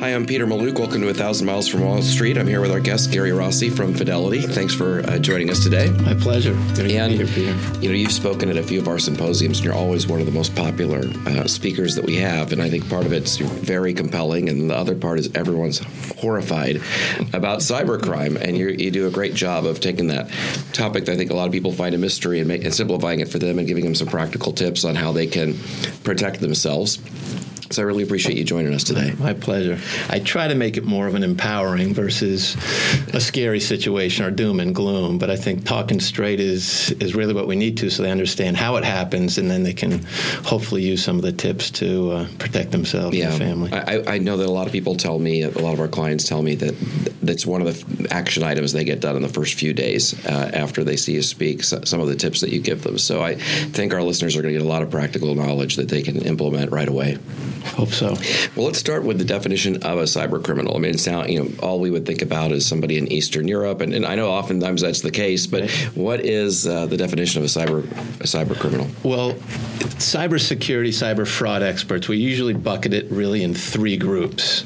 Hi, I'm Peter Mallouk. Welcome to A Thousand Miles from Wall Street. I'm here with our guest, Gary Rossi from Fidelity. Thanks for uh, joining us today. My pleasure. Good and, to be here, Peter. You know, you've spoken at a few of our symposiums, and you're always one of the most popular uh, speakers that we have. And I think part of it's very compelling, and the other part is everyone's horrified about cybercrime. And you do a great job of taking that topic that I think a lot of people find a mystery and, make, and simplifying it for them and giving them some practical tips on how they can protect themselves. So I really appreciate you joining us today. My pleasure. I try to make it more of an empowering versus a scary situation or doom and gloom, but I think talking straight is is really what we need to so they understand how it happens and then they can hopefully use some of the tips to uh, protect themselves yeah. and family. I, I, know that a lot of people tell me, a lot of our clients tell me that that's one of the action items they get done in the first few days uh, after they see you speak, so, some of the tips that you give them. So I think our listeners are going to get a lot of practical knowledge that they can implement right away. Hope so. Well, let's start with the definition of a cyber criminal. I mean, it's now, you know, all we would think about is somebody in Eastern Europe, and, and I know oftentimes that's the case. But right. what is uh, the definition of a cyber a cyber criminal? Well, cybersecurity, cyber fraud experts, we usually bucket it really in three groups.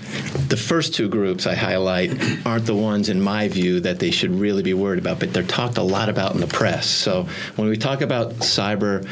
The first two groups I highlight aren't the ones, in my view, that they should really be worried about, but they're talked a lot about in the press. So when we talk about cyber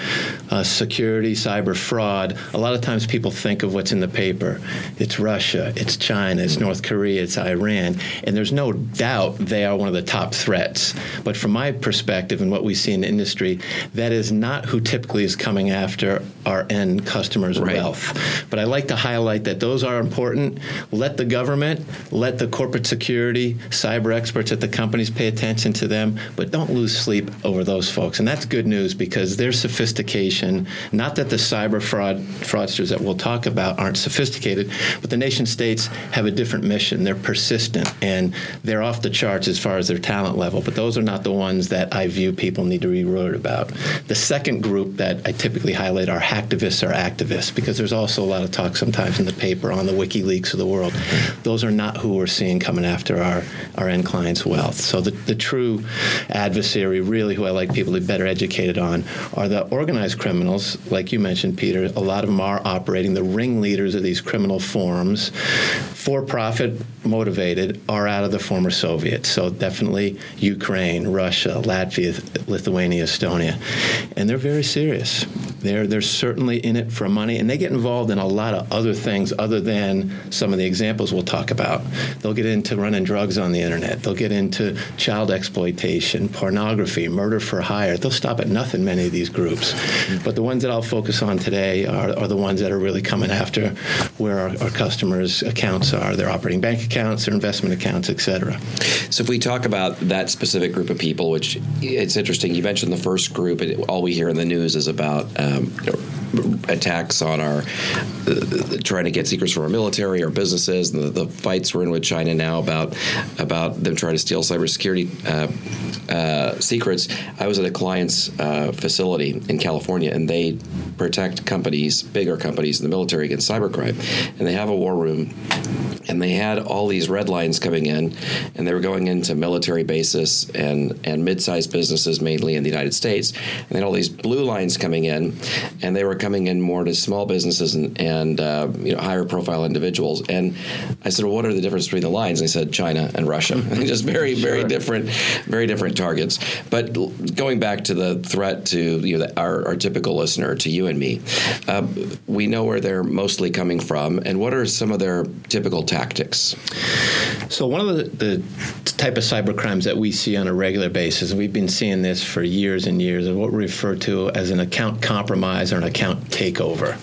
uh, security, cyber fraud, a lot of times people think of what's in the paper. It's Russia, it's China, it's North Korea, it's Iran, and there's no doubt they are one of the top threats. But from my perspective and what we see in the industry, that is not who typically is coming after our end customers' right. wealth. But I like to highlight that those are important. Let the government, let the corporate security, cyber experts at the companies pay attention to them, but don't lose sleep over those folks. And that's good news because their sophistication, not that the cyber fraud fraudsters that we'll talk about about aren't sophisticated, but the nation states have a different mission. They're persistent and they're off the charts as far as their talent level, but those are not the ones that I view people need to be worried about. The second group that I typically highlight are hacktivists or activists because there's also a lot of talk sometimes in the paper on the WikiLeaks of the world. Those are not who we're seeing coming after our, our end clients' wealth. So the, the true adversary, really who I like people to be better educated on, are the organized criminals, like you mentioned, Peter. A lot of them are operating the ring ringleaders of these criminal forms, for profit motivated, are out of the former Soviet. So definitely Ukraine, Russia, Latvia, Lithuania, Estonia. And they're very serious. They're, they're certainly in it for money, and they get involved in a lot of other things other than some of the examples we'll talk about. They'll get into running drugs on the internet, they'll get into child exploitation, pornography, murder for hire. They'll stop at nothing, many of these groups. But the ones that I'll focus on today are, are the ones that are really coming after where our, our customers' accounts are, their operating bank accounts, their investment accounts, et cetera. So if we talk about that specific group of people, which it's interesting, you mentioned the first group, and all we hear in the news is about um, attacks on our uh, trying to get secrets from our military, our businesses, and the, the, fights we're in with China now about about them trying to steal cybersecurity uh, uh, secrets. I was at a client's uh, facility in California, and they protect companies, bigger companies in the military against cybercrime, and they have a war room and they had all these red lines coming in, and they were going into military bases and and mid-sized businesses mainly in the United States, and then all these blue lines coming in, and they were coming in more to small businesses and, and uh, you know higher profile individuals. And I said, well, what are the difference between the lines? And they said China and Russia, just very very sure. different, very different targets. But going back to the threat to you know our, our typical listener, to you and me, uh, we know where they're mostly coming from, and what are some of their typical tactics? So one of the, the type of cyber crimes that we see on a regular basis, and we've been seeing this for years and years, is what we refer to as an account compromise or an account takeover.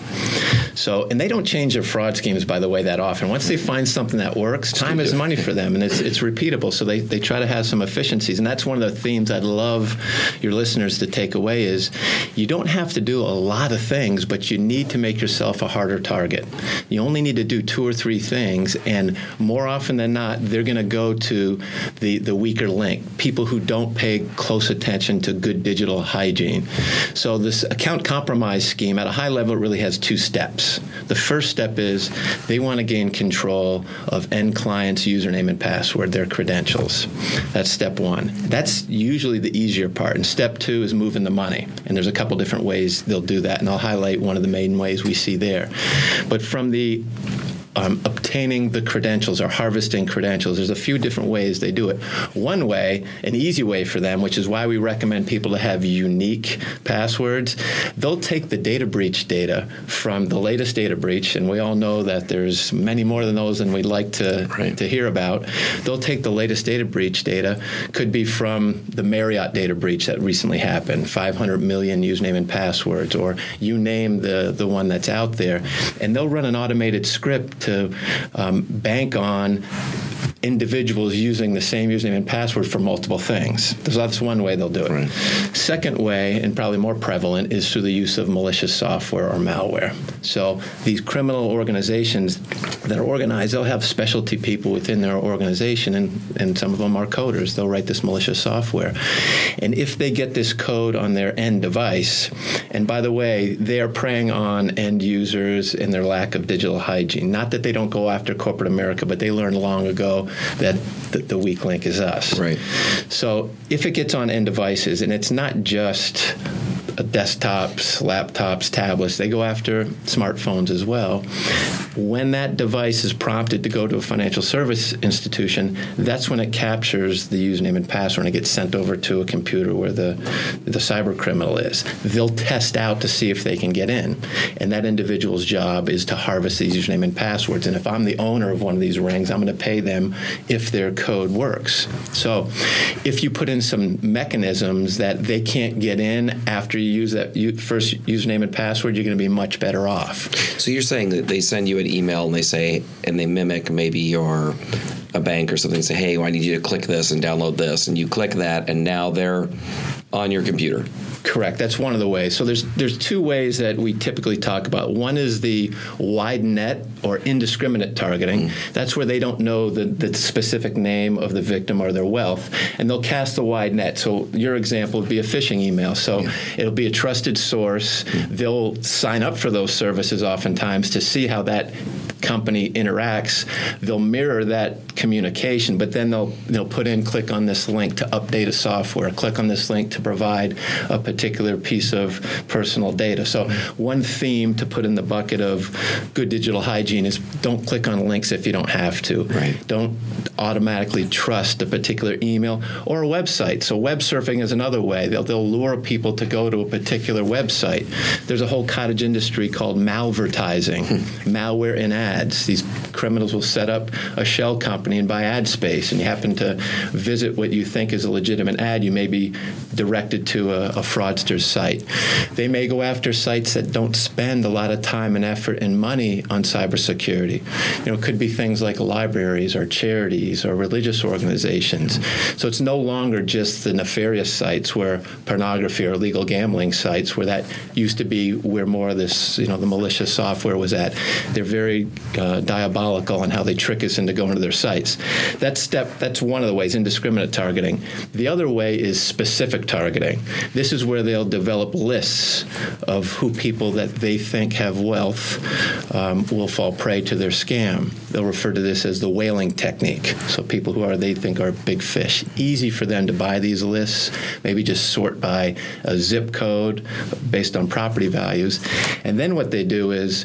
So, and they don't change their fraud schemes, by the way, that often. Once they find something that works, time is money for them, and it's, it's repeatable. So they, they try to have some efficiencies, and that's one of the themes I'd love your listeners to take away is you don't have to do a lot of things, but you need to make yourself a harder target. You only need to do two or three things, and more often than not, they're going to go to the, the weaker link, people who don't pay close attention to good digital hygiene. So this account compromise scheme at a high level really has two steps. The first step is they want to gain control of end client's username and password, their credentials. That's step one. That's usually the easier part. And step two is moving the money. And there's a couple different ways they'll do that. And I'll highlight one of the main ways we see there. But from the um, obtaining the credentials or harvesting credentials. There's a few different ways they do it. One way, an easy way for them, which is why we recommend people to have unique passwords, they'll take the data breach data from the latest data breach, and we all know that there's many more than those than we'd like to, right. to hear about. They'll take the latest data breach data, could be from the Marriott data breach that recently happened, 500 million username and passwords, or you name the, the one that's out there, and they'll run an automated script to um, bank on individuals using the same username and password for multiple things. So that's one way they'll do it. Right. Second way, and probably more prevalent, is through the use of malicious software or malware. So these criminal organizations that are organized, they'll have specialty people within their organization, and, and some of them are coders. They'll write this malicious software. And if they get this code on their end device, and by the way, they are preying on end users and their lack of digital hygiene. Not that they don't go after corporate America, but they learned long ago that the, the weak link is us. Right. So if it gets on end devices, and it's not just Uh, desktops, laptops, tablets, they go after smartphones as well. When that device is prompted to go to a financial service institution, that's when it captures the username and password and it gets sent over to a computer where the, the cyber criminal is. They'll test out to see if they can get in. And that individual's job is to harvest these username and passwords. And if I'm the owner of one of these rings, I'm going to pay them if their code works. So if you put in some mechanisms that they can't get in after you use that first username and password, you're going to be much better off. So you're saying that they send you an email and they say, and they mimic maybe your a bank or something, say, hey, well, I need you to click this and download this, and you click that, and now they're on your computer. Correct. That's one of the ways. So there's there's two ways that we typically talk about. One is the wide net or indiscriminate targeting. Mm. That's where they don't know the, the specific name of the victim or their wealth, and they'll cast the wide net. So your example would be a phishing email. So yeah. it'll be a trusted source. Mm. They'll sign up for those services oftentimes to see how that company interacts, they'll mirror that communication, but then they'll they'll put in click on this link to update a software, click on this link to provide a particular piece of personal data. So one theme to put in the bucket of good digital hygiene is don't click on links if you don't have to. Right. Don't automatically trust a particular email or a website. So web surfing is another way. They'll they'll lure people to go to a particular website. There's a whole cottage industry called malvertising, hmm. malware in ads. These criminals will set up a shell company and buy ad space, and you happen to visit what you think is a legitimate ad, you may be directed to a, a fraudster's site. They may go after sites that don't spend a lot of time and effort and money on cybersecurity. You know, it could be things like libraries or charities or religious organizations. So it's no longer just the nefarious sites where pornography or illegal gambling sites where that used to be where more of this, you know, the malicious software was at. They're very uh, diabolical in how they trick us into going to their sites. That step, that's one of the ways, indiscriminate targeting. The other way is specific targeting. This is where they'll develop lists of who people that they think have wealth um, will fall prey to their scam. They'll refer to this as the whaling technique. So people who are they think are big fish. Easy for them to buy these lists. Maybe just sort by a zip code based on property values, and then what they do is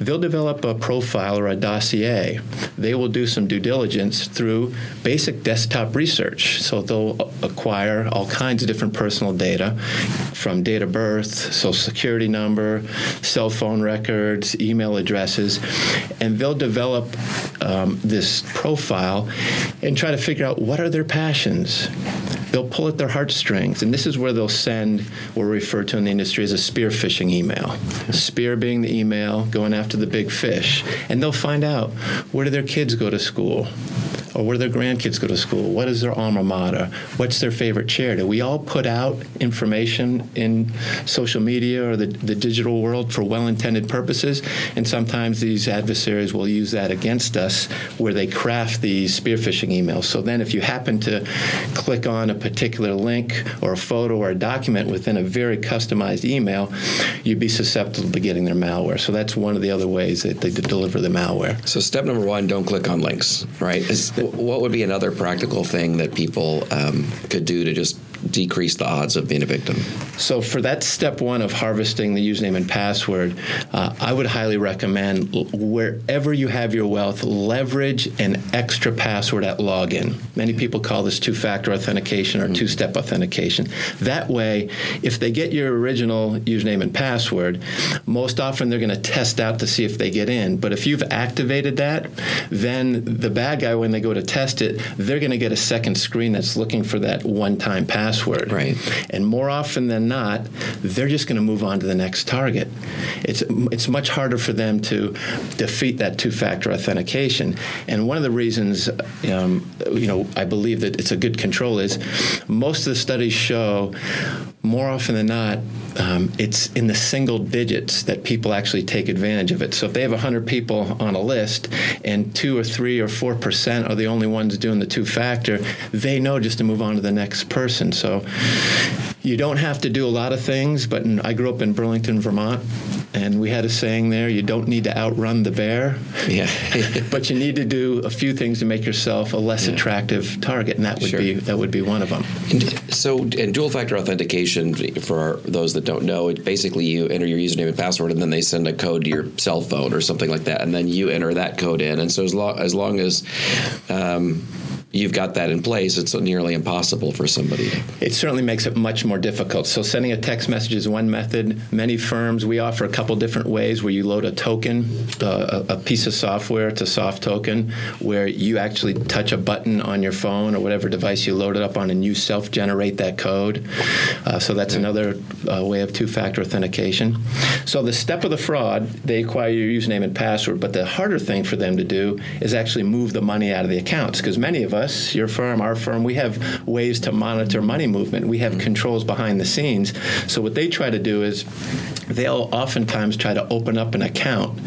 they'll develop a profile or a dossier. They will do some due diligence through basic desktop research. So they'll acquire all kinds of different personal data from date of birth, social security number, cell phone records, email addresses, and they'll develop um, this profile and try to figure out what are their passions they'll pull at their heartstrings, and this is where they'll send what we refer to in the industry as a spear phishing email. Spear being the email going after the big fish, and they'll find out where do their kids go to school or where their grandkids go to school. What is their alma mater? What's their favorite charity? We all put out information in social media or the, the digital world for well intended purposes, and sometimes these adversaries will use that against us where they craft these spear phishing emails. So then, if you happen to click on a particular link or a photo or a document within a very customized email, you'd be susceptible to getting their malware. So that's one of the other ways that they deliver the malware. So, step number one don't click on links, right? What would be another practical thing that people um, could do to just decrease the odds of being a victim? So, for that step one of harvesting the username and password, uh, I would highly recommend wherever you have your wealth, leverage an extra password at login. Many people call this two factor authentication or two step authentication. That way, if they get your original username and password, most often they're going to test out to see if they get in. But if you've activated that, then the bad guy, when they go to test it, they're going to get a second screen that's looking for that one time password. Right. And more often than not, they're just going to move on to the next target. It's, it's much harder for them to defeat that two factor authentication. And one of the reasons, um, you know, I believe that it's a good control is most of the studies show more often than not, um, it's in the single digits that people actually take advantage of it. So if they have 100 people on a list and two or three or four percent are the only ones doing the two factor, they know just to move on to the next person. So you don't have to do a lot of things, but in, I grew up in Burlington, Vermont, and we had a saying there you don't need to outrun the bear yeah but you need to do a few things to make yourself a less yeah. attractive target and that would sure. be that would be one of them and so and dual factor authentication for our, those that don't know it basically you enter your username and password and then they send a code to your cell phone or something like that and then you enter that code in and so as long as long as um, you've got that in place, it's nearly impossible for somebody. It certainly makes it much more difficult. So sending a text message is one method. Many firms we offer a couple different ways where you load a token, uh, a, piece of software. It's a soft token where you actually touch a button on your phone or whatever device you load it up on, and you self-generate that code. Uh, so that's another uh, way of two-factor authentication. So the step of the fraud, they acquire your username and password, but the harder thing for them to do is actually move the money out of the accounts because many of us us, your firm, our firm, we have ways to monitor money movement. We have mm-hmm. controls behind the scenes. So what they try to do is they'll oftentimes try to open up an account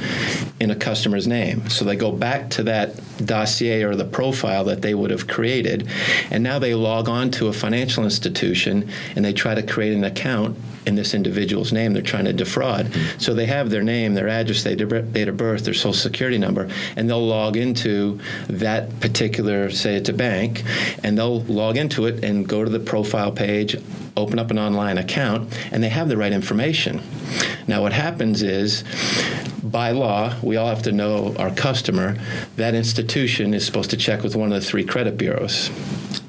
in a customer's name. So they go back to that dossier or the profile that they would have created, and now they log on to a financial institution and they try to create an account in this individual's name they're trying to defraud. Mm-hmm. So they have their name, their address, their date of birth, their social security number, and they'll log into that particular, say it's a bank, and they'll log into it and go to the profile page, open up an online account, and they have the right information. Now, what happens is, by law, we all have to know our customer. That institution is supposed to check with one of the three credit bureaus.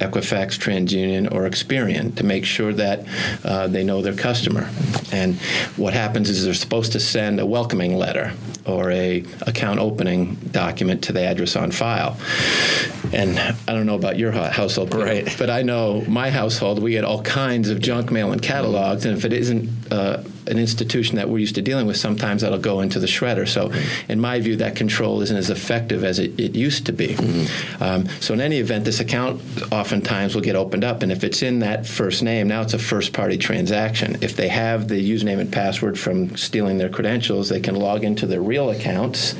Equifax, TransUnion, or Experian to make sure that uh, they know their customer. And what happens is they're supposed to send a welcoming letter or a account opening document to the address on file. And I don't know about your household, right? But I know my household, we get all kinds of junk mail and catalogs, and if it isn't uh, an institution that we're used to dealing with, sometimes that'll go into the shredder. So, in my view, that control isn't as effective as it, it used to be. Mm-hmm. Um, so, in any event, this account oftentimes will get opened up, and if it's in that first name, now it's a first party transaction. If they have the username and password from stealing their credentials, they can log into their real accounts,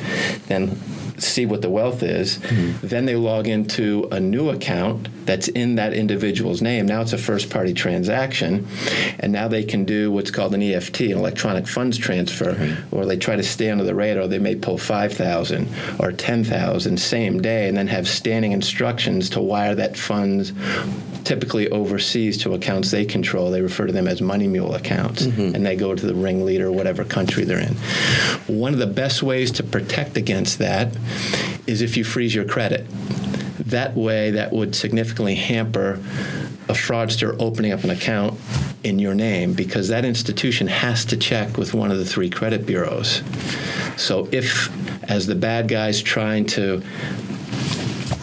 then see what the wealth is. Mm-hmm. Then they log into a new account that's in that individual's name. Now it's a first party transaction. And now they can do what's called an EFT, an electronic funds transfer, mm-hmm. or they try to stay under the radar. They may pull 5,000 or 10,000 same day and then have standing instructions to wire that funds typically overseas to accounts they control. They refer to them as money mule accounts, mm-hmm. and they go to the ringleader, whatever country they're in. One of the best ways to protect against that is if you freeze your credit. That way, that would significantly hamper a fraudster opening up an account in your name because that institution has to check with one of the three credit bureaus. So if, as the bad guy's trying to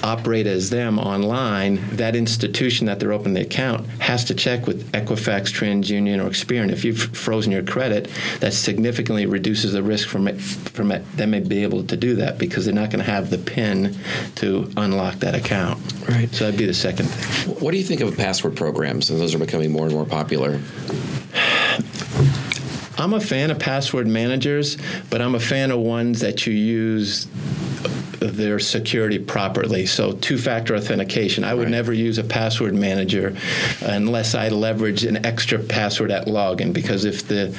operate as them online, that institution that they're opening the account has to check with Equifax, TransUnion, or Experian. If you've frozen your credit, that significantly reduces the risk from it, from it, them being able to do that because they're not going to have the PIN to unlock that account. Right. So that'd be the second thing. What do you think of password programs? And those are becoming more and more popular. I'm a fan of password managers, but I'm a fan of ones that you use their security properly. So, two factor authentication. I would Right. never use a password manager unless I leverage an extra password at login because if the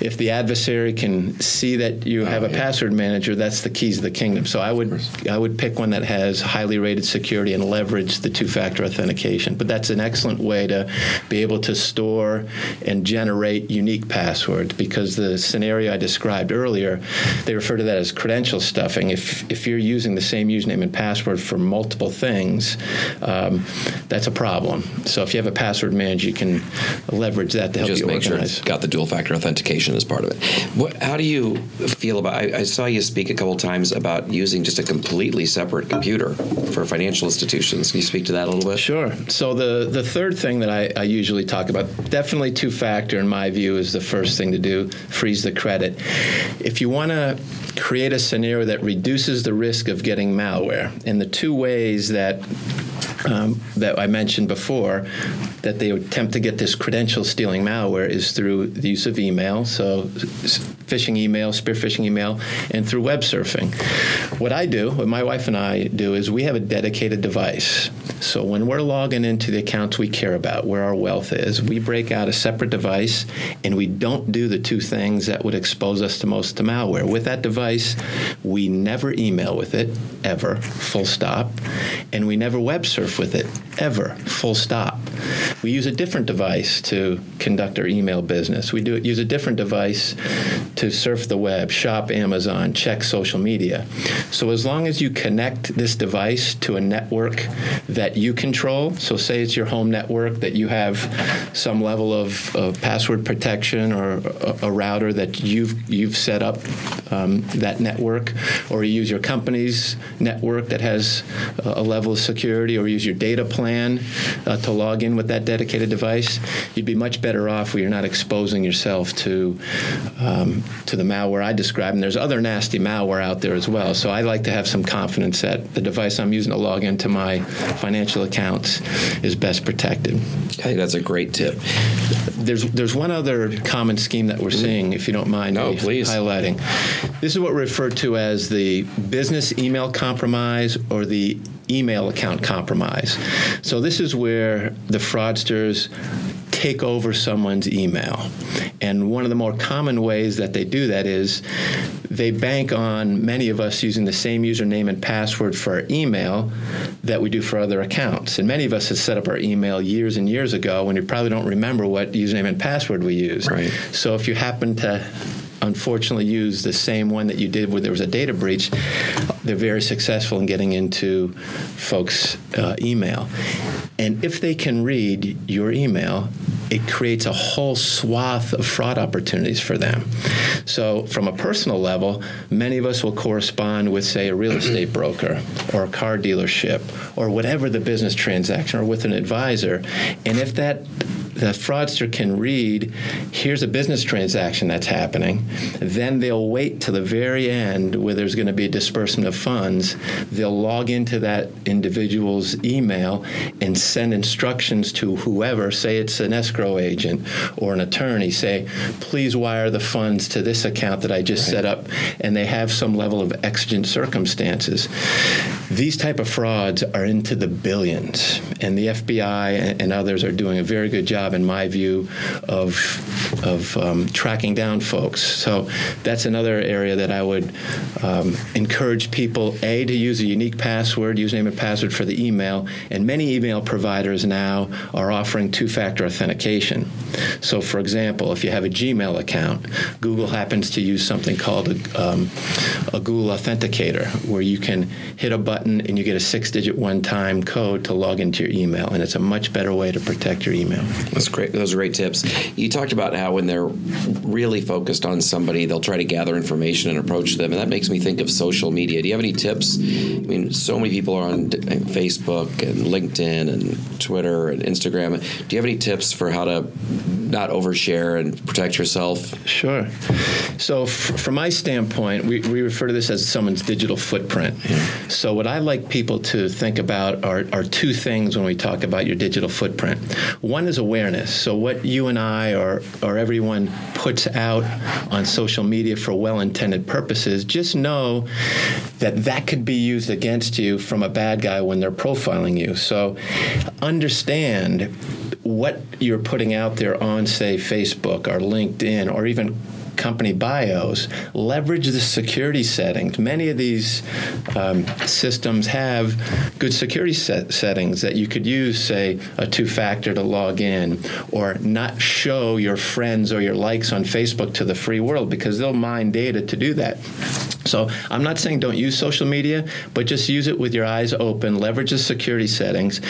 if the adversary can see that you oh, have a Oh, yeah. password manager, that's the keys of the kingdom. So I would I would pick one that has highly rated security and leverage the two factor authentication. But that's an excellent way to be able to store and generate unique passwords because the scenario I described earlier, they refer to that as credential stuffing. If if you're using the same username and password for multiple things, um, that's a problem. So if you have a password manager, you can leverage that to help just you make sure it's got the dual factor authentication as part of it. What, how do you feel about? I, I saw you speak a couple times about using just a completely separate computer for financial institutions. Can you speak to that a little bit? Sure. So the the third thing that I, I usually talk about, definitely two factor in my view, is the first thing to do. Freeze the credit. If you want to create a scenario that reduces the risk of getting malware, and the two ways that um, that I mentioned before, that they attempt to get this credential stealing malware is through the use of email, so phishing email, spear phishing email, and through web surfing. What I do, what my wife and I do, is we have a dedicated device. So when we're logging into the accounts we care about, where our wealth is, we break out a separate device and we don't do the two things that would expose us the most to malware. With that device, we never email with it, ever, full stop, and we never web surf with it, ever, full stop. We use a different device to conduct our email business. We do use a different device to surf the web, shop Amazon, check social media. So as long as you connect this device to a network that you control, so say it's your home network that you have some level of, of password protection or a, a router that you've you've set up um, that network, or you use your company's network that has a, a level of security, or use your data plan uh, to log in with that dedicated device, you'd be much better off where you're not exposing yourself to um, to the malware I described. And there's other nasty malware out there as well. So I like to have some confidence that the device I'm using to log into my financial accounts is best protected. I think that's a great tip. There's there's one other common scheme that we're seeing, if you don't mind No, please. highlighting. This is what we refer to as the business email compromise or the email account compromise. So this is where the fraudsters take over someone's email. And one of the more common ways that they do that is they bank on many of us using the same username and password for our email that we do for other accounts. And many of us have set up our email years and years ago when you probably don't remember what username and password we used. Right. So if you happen to unfortunately use the same one that you did where there was a data breach, they're very successful in getting into folks' uh, email. And if they can read your email, it creates a whole swath of fraud opportunities for them. So, from a personal level, many of us will correspond with, say, a real estate broker or a car dealership or whatever the business transaction or with an advisor. And if that the fraudster can read here's a business transaction that's happening. Then they'll wait to the very end where there's going to be a disbursement of funds. They'll log into that individual's email and send instructions to whoever say it's an escrow agent or an attorney say please wire the funds to this account that i just set up. And they have some level of exigent circumstances. These type of frauds are into the billions and the fbi and, and others are doing a very good job in my view of of um, tracking down folks. So that's another area that i would um, encourage people a to use a unique password username and password for the email and many email providers now are offering two-factor authentication. So for example if you have a gmail account google happens to use something called a, um, a google authenticator where you can hit a button and you get a six-digit one-time code to log into your email and it's a much better way to protect your email That's great. Those are great tips. You talked about how when they're really focused on somebody, they'll try to gather information and approach them, and that makes me think of social media. Do you have any tips? I mean, so many people are on Facebook and LinkedIn and Twitter and Instagram. Do you have any tips for how to not overshare and protect yourself? Sure. So, f- from my standpoint, we, we refer to this as someone's digital footprint. So, what I like people to think about are, are two things when we talk about your digital footprint. One is awareness. So, what you and I or, or everyone puts out on social media for well intended purposes, just know that that could be used against you from a bad guy when they're profiling you. So, understand what you're putting out there on, say, Facebook or LinkedIn or even company bios, leverage the security settings. Many of these um, systems have good security set settings that you could use, say, a two factor to log in, or not show your friends or your likes on Facebook to the free world because they'll mine data to do that. So I'm not saying don't use social media, but just use it with your eyes open, leverage the security settings.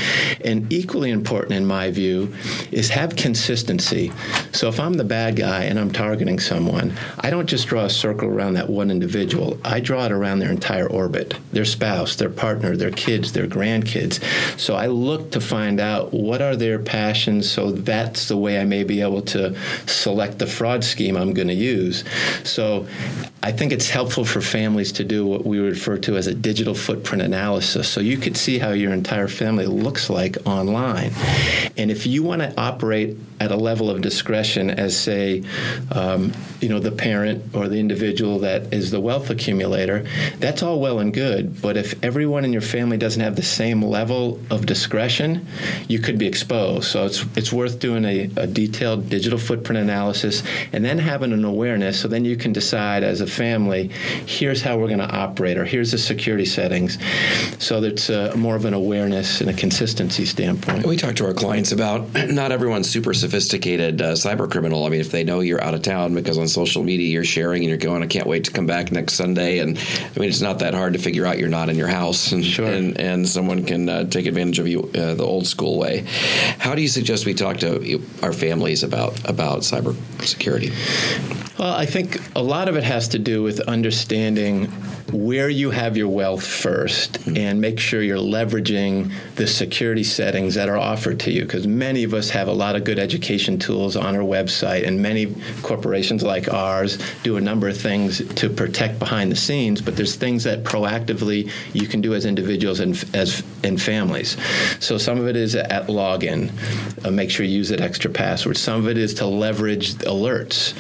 And equally important, in my view, is have consistency. So if I'm the bad guy and I'm targeting someone, I don't just draw a circle around that one individual. I draw it around their entire orbit their spouse, their partner, their kids, their grandkids. So I look to find out what are their passions so that's the way I may be able to select the fraud scheme I'm going to use. So I think it's helpful for families to do what we refer to as a digital footprint analysis. So you could see how your entire family looks like online. And if you want to operate at a level of discretion as, say, um, you know, the parent or the individual that is the wealth accumulator, that's all well and good. But if everyone in your family doesn't have the same level of discretion, you could be exposed. So it's it's worth doing a, a detailed digital footprint analysis and then having an awareness. So then you can decide as a family, here's how we're going to operate, or here's the security settings. So that's uh, more of an awareness and a consistency standpoint. We talk to our clients about not everyone's super sophisticated uh, cyber criminal. I mean, if they know you're out of town because on social media you're sharing and you're going, I can't wait to come back next Sunday. And I mean, it's not that hard to figure out you're not in your house, and sure. and, and, someone can uh, take advantage of you uh, the old school way. How do you suggest we talk to our families about about cyber security? Well, I think a lot of it has to do with understanding where you have your wealth 1st mm-hmm. and make sure you're leveraging the security settings that are offered to you because many of us have a lot of good education tools on our website and many corporations like ours do a number of things to protect behind the scenes but there's things that proactively you can do as individuals and as in families. So some of it is at login uh, make sure you use that extra password. Some of it is to leverage alerts.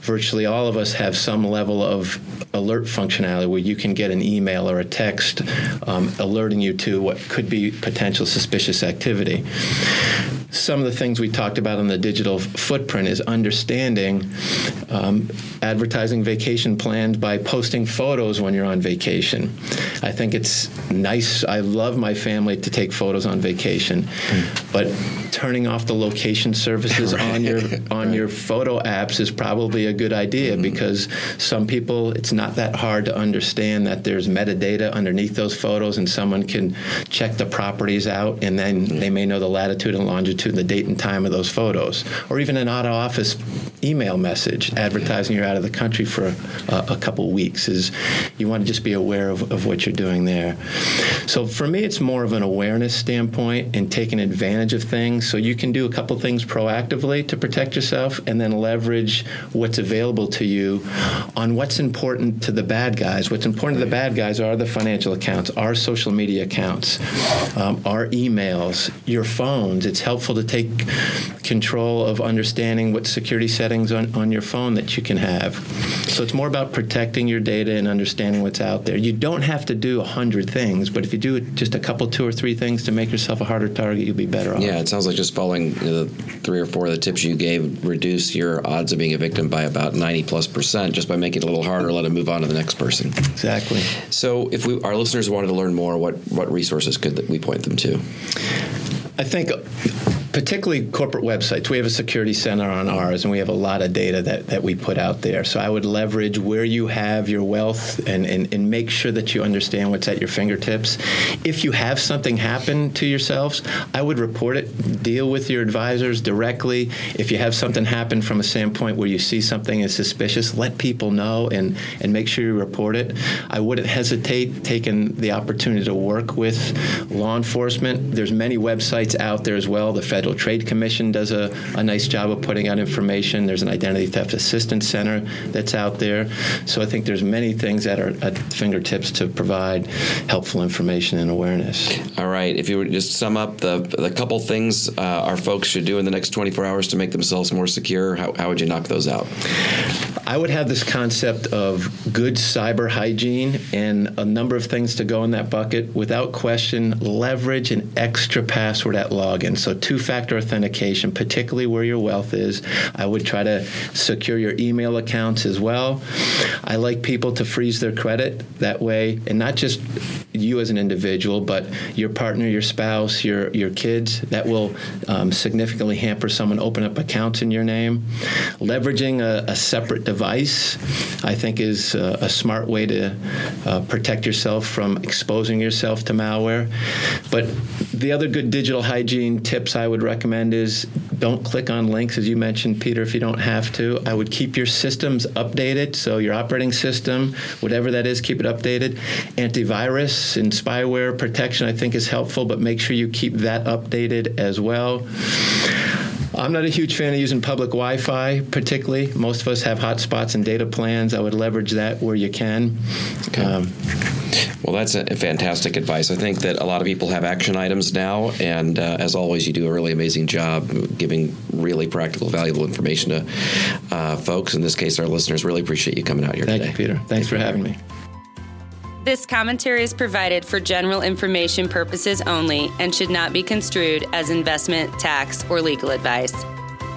Virtually all of us have some level of alert functionality where you can get an email or a text um, alerting you to what could be potential suspicious activity some of the things we talked about on the digital footprint is understanding um, advertising vacation plans by posting photos when you're on vacation. I think it's nice. I love my family to take photos on vacation, mm. but turning off the location services right. on your on right. your photo apps is probably a good idea mm-hmm. because some people it's not that hard to understand that there's metadata underneath those photos and someone can check the properties out and then mm-hmm. they may know the latitude and longitude and the date and time of those photos or even an out of office email message advertising you're out of the country for a, a couple weeks is you want to just be aware of, of what you're doing there so for me it's more of an awareness standpoint and taking advantage of things. So you can do a couple things proactively to protect yourself and then leverage what's available to you on what's important to the bad guys. What's important to the bad guys are the financial accounts, our social media accounts, um, our emails, your phones. It's helpful to take control of understanding what security settings on, on your phone that you can have. So it's more about protecting your data and understanding what's out there. You don't have to do a hundred things, but if you do just a couple, two or three things to make yourself a harder target, you'll be better off. Yeah, it sounds like just following the three or four of the tips you gave reduce your odds of being a victim by about 90 plus percent just by making it a little harder, let them move on to the next person. Exactly. So if we, our listeners wanted to learn more, what, what resources could we point them to? I think particularly corporate websites. We have a security center on ours, and we have a lot of data that, that we put out there. So I would leverage where you have your wealth and, and, and make sure that you understand what's at your fingertips. If you have something happen to yourselves, I would report it, deal with your advisors directly. If you have something happen from a standpoint where you see something as suspicious, let people know and, and make sure you report it. I wouldn't hesitate taking the opportunity to work with law enforcement. There's many websites out there as well. The Federal Trade Commission does a, a nice job of putting out information. There's an Identity Theft Assistance Center that's out there. So I think there's many things that are at fingertips to provide helpful information and awareness. All right. If you would just sum up the, the couple things uh, our folks should do in the next 24 hours to make themselves more secure, how, how would you knock those out? I would have this concept of good cyber hygiene and a number of things to go in that bucket. Without question, leverage an extra password at login. So, two factor authentication, particularly where your wealth is. I would try to secure your email accounts as well. I like people to freeze their credit that way, and not just you as an individual, but your partner, your spouse, your, your kids. That will um, significantly hamper someone open up accounts in your name. Leveraging a, a separate device, I think, is a, a smart way to uh, protect yourself from exposing yourself to malware. But the other good digital hygiene tips I would recommend is don't click on links, as you mentioned, Peter, if you don't have to. I would keep your systems updated. So, your operating system, whatever that is, keep it updated. Antivirus and spyware protection, I think, is helpful, but make sure you keep that updated as well. I'm not a huge fan of using public Wi Fi, particularly. Most of us have hotspots and data plans. I would leverage that where you can. Okay. Um, well, that's a fantastic advice. I think that a lot of people have action items now, and uh, as always, you do a really amazing job giving really practical, valuable information to uh, folks. In this case, our listeners really appreciate you coming out here today. Thank today. you, Peter. Thanks for having me. This commentary is provided for general information purposes only and should not be construed as investment, tax, or legal advice.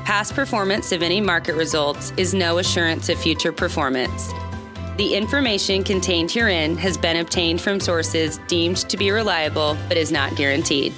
Past performance of any market results is no assurance of future performance. The information contained herein has been obtained from sources deemed to be reliable but is not guaranteed.